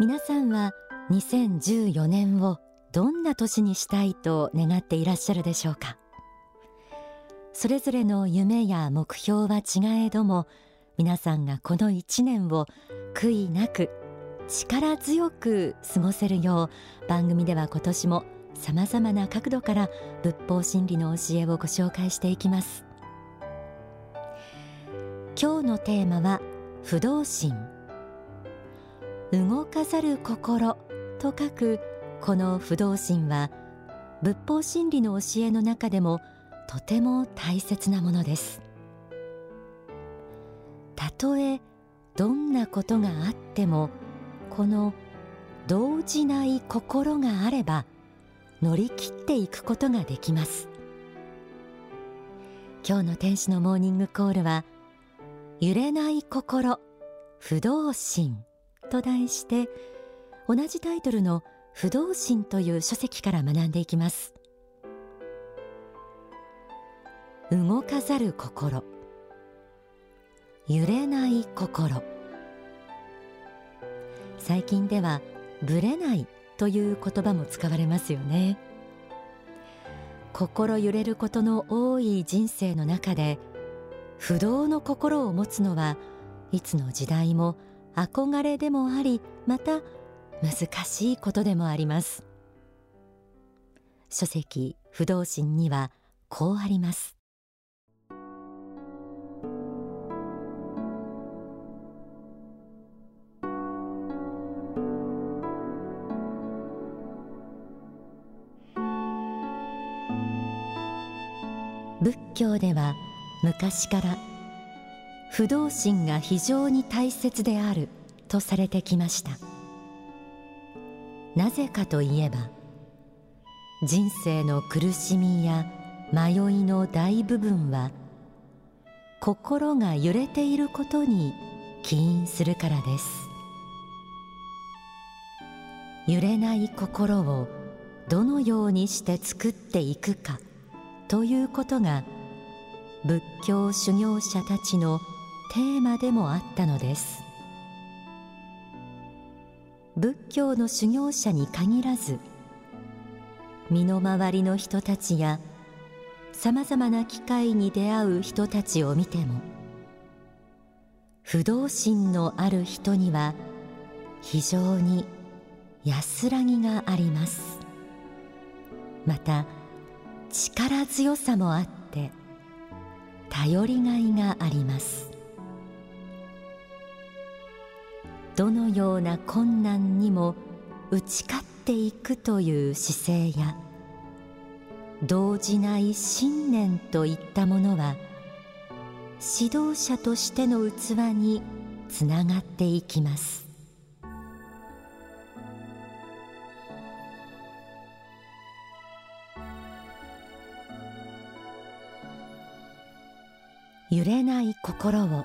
皆さんは2014年をどんな年にしたいと願っていらっしゃるでしょうか？それぞれの夢や目標は違えども皆さんがこの1年を悔いなく力強く過ごせるよう番組では今年もさまざまな角度から仏法真理の教えをご紹介していきます。今日のテーマは不動心。動かざる心。と書くこの不動心は仏法真理の教えの中でもとても大切なものです。たとえどんなことがあってもこの動じない心があれば乗り切っていくことができます。今日の天使のモーニングコールは揺れない心不動心。と題して同じタイトルの不動心という書籍から学んでいきます。動かざる心。揺れない心。最近ではぶれないという言葉も使われますよね。心揺れることの多い人生の中で不動の心を持つのはいつの時代も憧れでもありまた難しいことでもあります。書籍不動心にはこうあります。仏教では昔から不動心が非常に大切であるとされてきました。なぜかといえば人生の苦しみや迷いの大部分は心が揺れていることに起因するからです。揺れない心をどのようにして作っていくかということが仏教修行者たちのテーマでもあったのです。仏教の修行者に限らず身の回りの人たちやさまざまな機会に出会う人たちを見ても不動心のある人には非常に安らぎがあります。また力強さもあって頼りがいがあります。どのような困難にも打ち勝っていくという姿勢や動じない信念といったものは指導者としての器につながっていきます。揺れない心を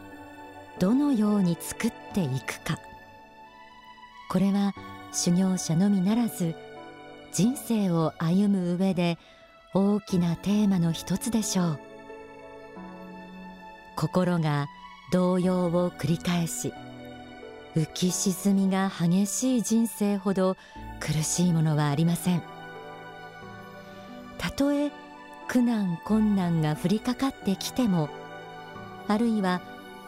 どのように作っていくか。これは修行者のみならず人生を歩む上で大きなテーマの一つでしょう。心が動揺を繰り返し浮き沈みが激しい人生ほど苦しいものはありません。たとえ苦難困難が降りかかってきてもあるいは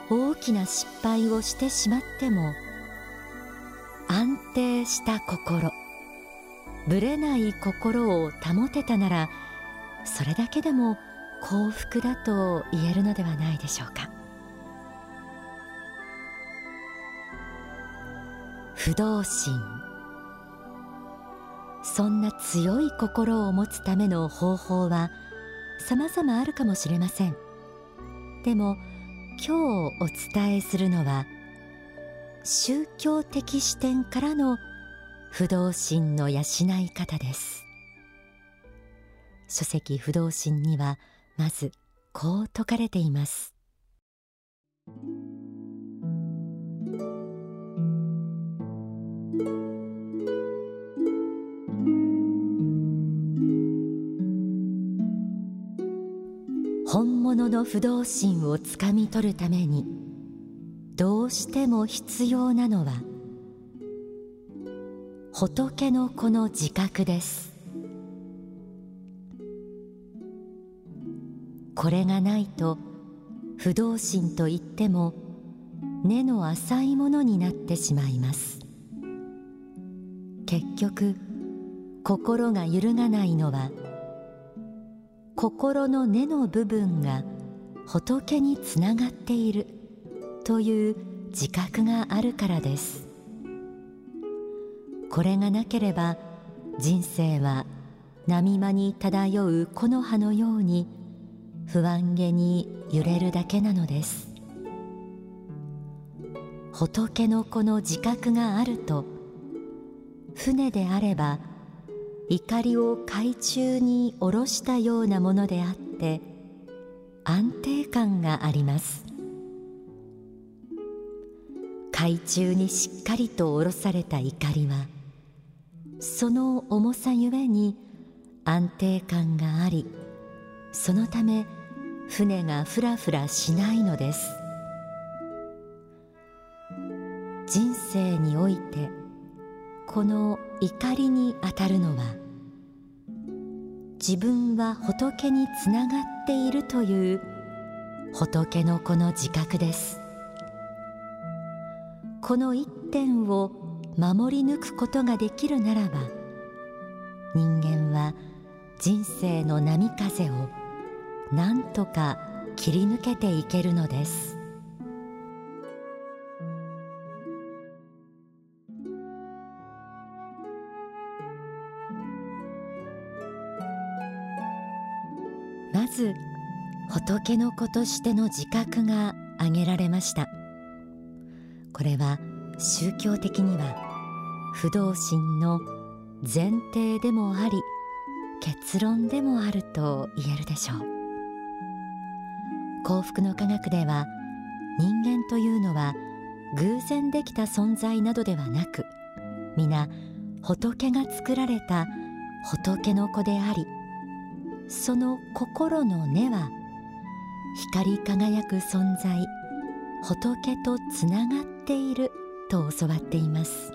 大きな失敗をしてしまっても定した心。ぶれない心を保てたならそれだけでも幸福だと言えるのではないでしょうか。不動心。そんな強い心を持つための方法は様々あるかもしれません。でも今日お伝えするのは宗教的視点からの不動心の養い方です。書籍不動心にはまずこう説かれています。本物の不動心をつかみ取るためにどうしても必要なのは仏の子の自覚です。これがないと不動心といっても根の浅いものになってしまいます。結局心が揺るがないのは心の根の部分が仏につながっている。という自覚があるからです。これがなければ人生は波間に漂う木の葉のように不安げに揺れるだけなのです。仏の子の自覚があると船であれば怒りを海中に下ろしたようなものであって安定感があります。海中にしっかりと下ろされた怒りはその重さゆえに安定感がありそのため船がふらふらしないのです。人生においてこの怒りにあたるのは自分は仏につながっているという仏の子の自覚です。この一点を守り抜くことができるならば人間は人生の波風を何とか切り抜けていけるのです。まず仏の子としての自覚が挙げられました。これは宗教的には不動心の前提でもあり結論でもあると言えるでしょう。幸福の科学では人間というのは偶然できた存在などではなく皆仏が作られた仏の子でありその心の根は光り輝く存在仏とつながっていると教わっています。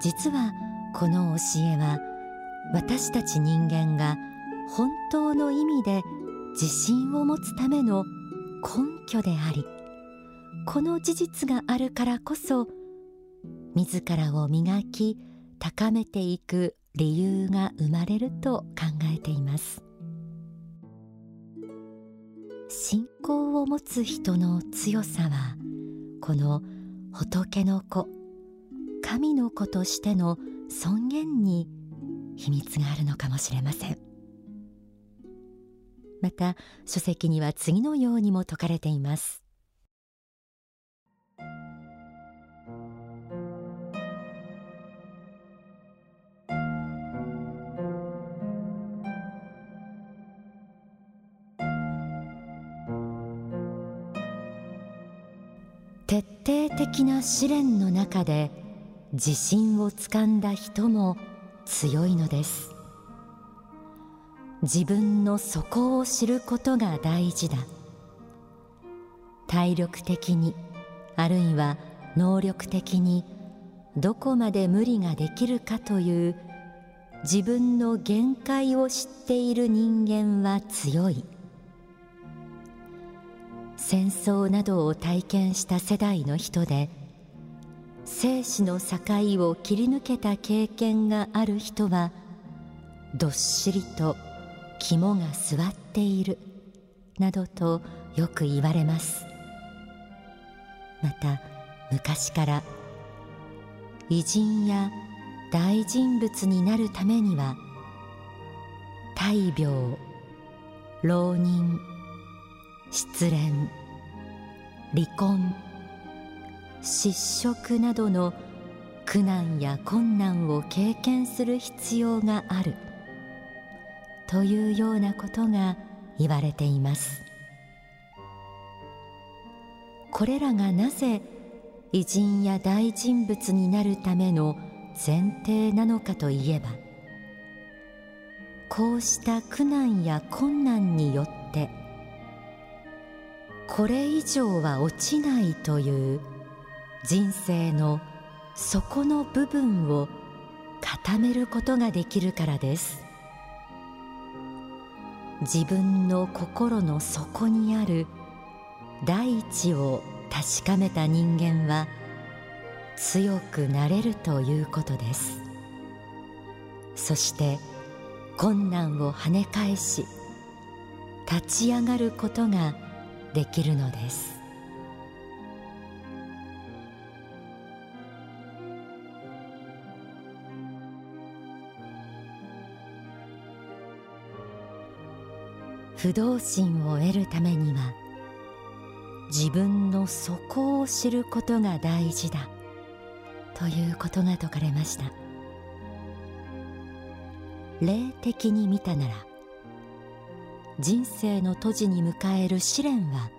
実はこの教えは私たち人間が本当の意味で自信を持つための根拠でありこの事実があるからこそ自らを磨き高めていく理由が生まれると考えています。信仰を持つ人の強さはこの仏の子神の子としての尊厳に秘密があるのかもしれません。また書籍には次のようにも説かれています。徹底的な試練の中で自信をつかんだ人も強いのです。自分の底を知ることが大事だ。体力的にあるいは能力的にどこまで無理ができるかという自分の限界を知っている人間は強い。戦争などを体験した世代の人で生死の境を切り抜けた経験がある人はどっしりと肝が据わっているなどとよく言われます。また昔から偉人や大人物になるためには大病浪人失恋離婚失職などの苦難や困難を経験する必要があるというようなことが言われています。これらがなぜ偉人や大人物になるための前提なのかといえばこうした苦難や困難によってこれ以上は落ちないという人生のそこの部分を固めることができるからです。自分の心の底にある大地を確かめた人間は強くなれるということです。そして困難を跳ね返し立ち上がることができるのです。不動心を得るためには自分の底を知ることが大事だということが説かれました。霊的に見たなら人生の閉じに迎える試練は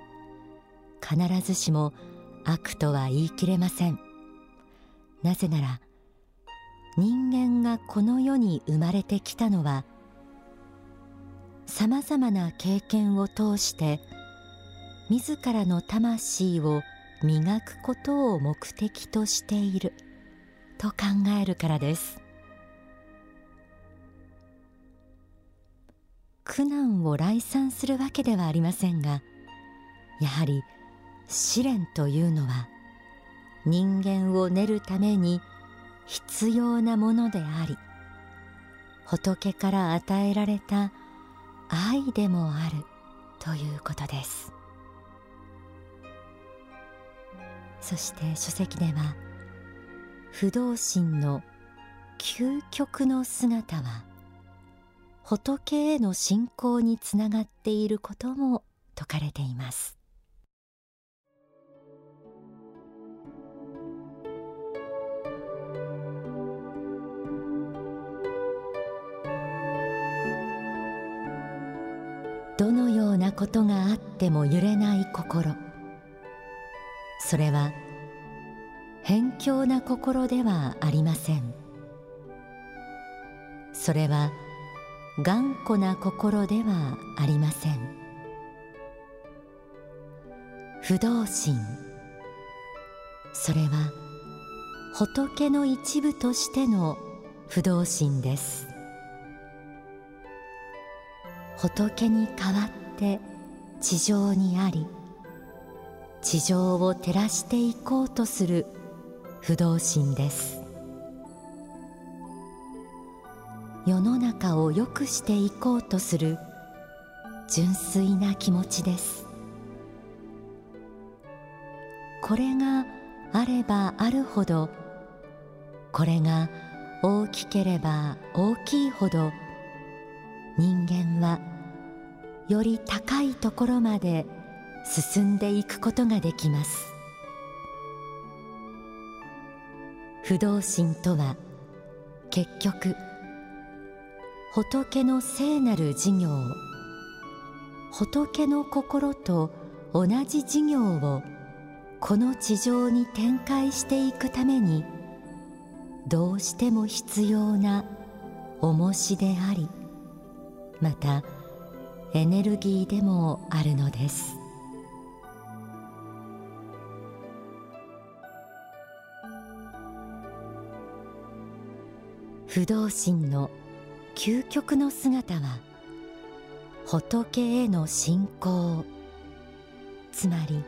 必ずしも悪とは言い切れません。なぜなら人間がこの世に生まれてきたのはさまざまな経験を通して自らの魂を磨くことを目的としていると考えるからです。苦難を来賛するわけではありませんがやはり試練というのは人間を練るために必要なものであり仏から与えられた愛でもあるということです。そして書籍では不動心の究極の姿は仏への信仰につながっていることも説かれています。どのようなことがあっても揺れない心。それは偏境な心ではありません。それは頑固な心ではありません。不動心。それは仏の一部としての不動心です。仏に代わって地上にあり地上を照らしていこうとする不動心です。世の中を良くしていこうとする純粋な気持ちです。これがあればあるほどこれが大きければ大きいほど人間はより高いところまで進んでいくことができます。不動心とは結局仏の聖なる事業仏の心と同じ事業をこの地上に展開していくためにどうしても必要な重しでありまたエネルギーでもあるのです。不動心の究極の姿は仏への信仰。つまり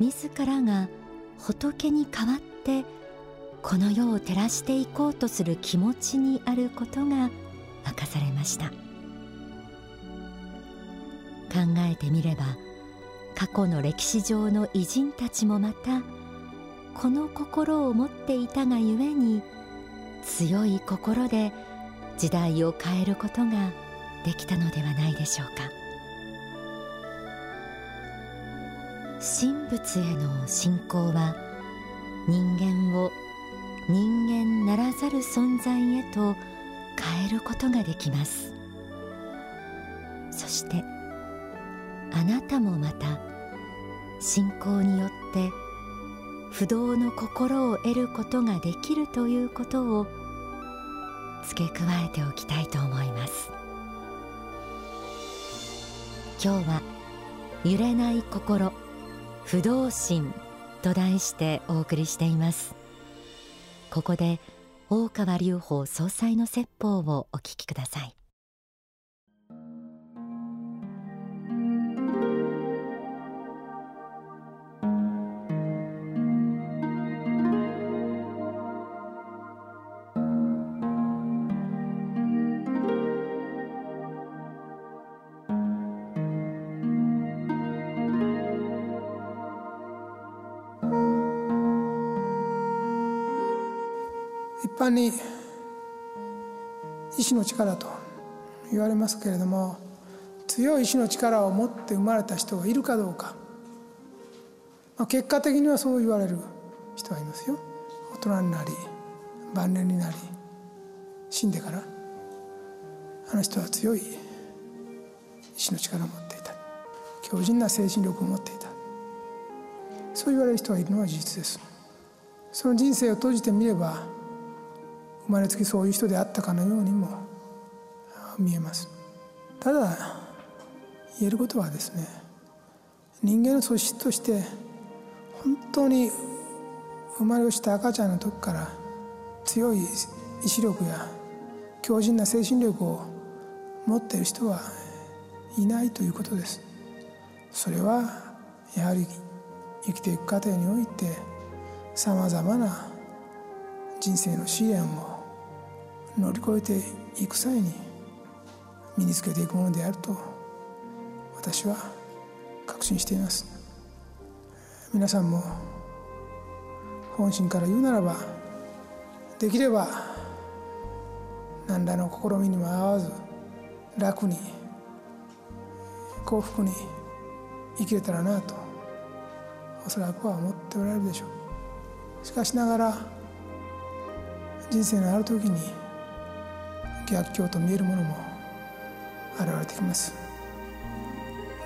自らが仏に代わってこの世を照らしていこうとする気持ちにあることが明かされました。考えてみれば過去の歴史上の偉人たちもまたこの心を持っていたがゆえに強い心で時代を変えることができたのではないでしょうか。神仏への信仰は人間を人間ならざる存在へと変えることができます。そしてあなたもまた信仰によって不動の心を得ることができるということを付け加えておきたいと思います。今日は揺れない心不動心と題してお送りしています。ここで大川隆法総裁の説法をお聞きください。般に意志の力と言われますけれども強い意志の力を持って生まれた人がいるかどうか、まあ、結果的にはそう言われる人はいますよ。大人になり晩年になり死んでからあの人は強い意志の力を持っていた。強靭な精神力を持っていた。そう言われる人がいるのは事実です。その人生を閉じてみれば生まれつきそういう人であったかのようにも見えます。ただ言えることはですね人間の素質として本当に生まれ落ちた赤ちゃんの時から強い意志力や強靭な精神力を持っている人はいないということです。それはやはり生きていく過程においてさまざまな人生の試練を乗り越えていく際に身につけていくものであると私は確信しています。皆さんも本心から言うならばできれば何らの試みにも合わず楽に幸福に生きれたらなとおそらくは思っておられるでしょう。しかしながら人生のある時に逆境と見えるものも現れてきます。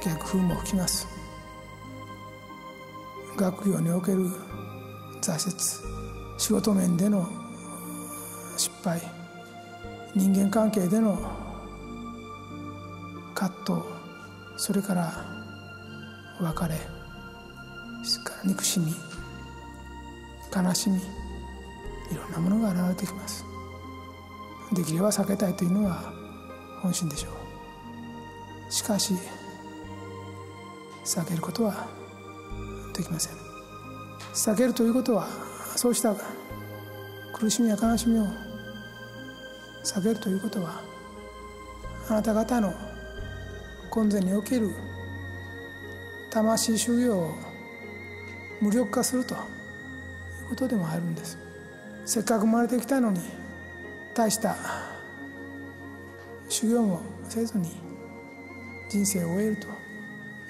逆風も吹きます。学業における挫折仕事面での失敗人間関係での葛藤それから別れそれから憎しみ悲しみいろんなものが現れてきます。できれば避けたいというのは本心でしょう。しかし避けることはできません。避けるということはそうした苦しみや悲しみを避けるということはあなた方の根前における魂修行を無力化するということでもあるんです。せっかく生まれてきたのに大した修行もせずに人生を終える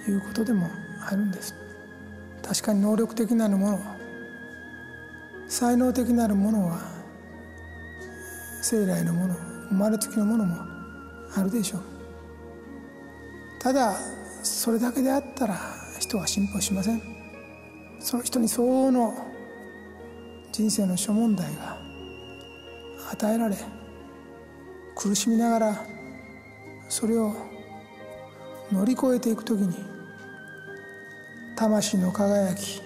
ということでもあるんです。確かに能力的なるもの才能的なるものは生来のもの生まれつきのものもあるでしょう。ただそれだけであったら人は進歩しません。その人に相応の人生の諸問題が与えられ苦しみながらそれを乗り越えていく時に魂の輝き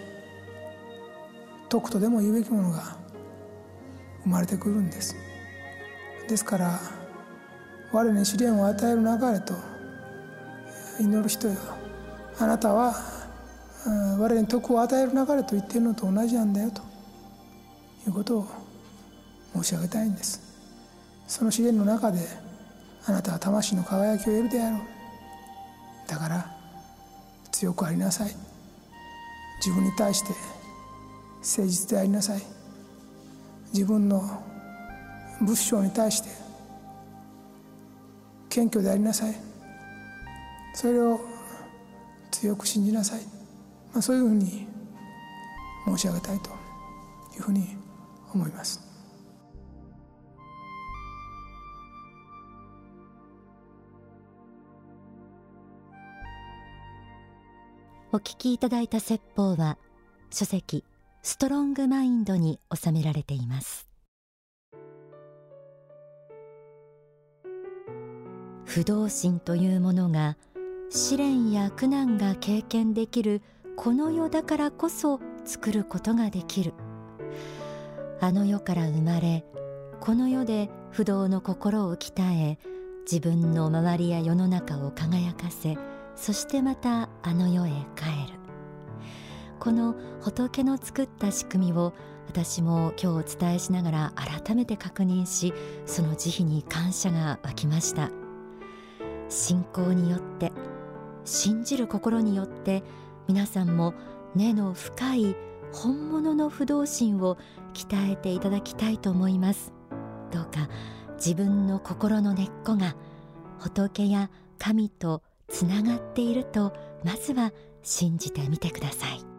徳とでも言うべきものが生まれてくるんです。ですから我に試練を与える流れと祈る人よ。あなたは我に徳を与える流れと言っているのと同じなんだよということを申し上げたいんです。その試練の中であなたは魂の輝きを得るであろう。だから強くありなさい。自分に対して誠実でありなさい。自分の仏性に対して謙虚でありなさい。それを強く信じなさい、まあ、そういうふうに申し上げたいというふうに思います。お聞きいただいた説法は書籍ストロングマインドに収められています。不動心というものが試練や苦難が経験できるこの世だからこそ作ることができる。あの世から生まれこの世で不動の心を鍛え自分の周りや世の中を輝かせそしてまたあの世へこの仏の作った仕組みを私も今日お伝えしながら改めて確認しその慈悲に感謝が湧きました。信仰によって信じる心によって皆さんも根の深い本物の不動心を鍛えていただきたいと思います。どうか自分の心の根っこが仏や神とつながっているとまずは信じてみてください。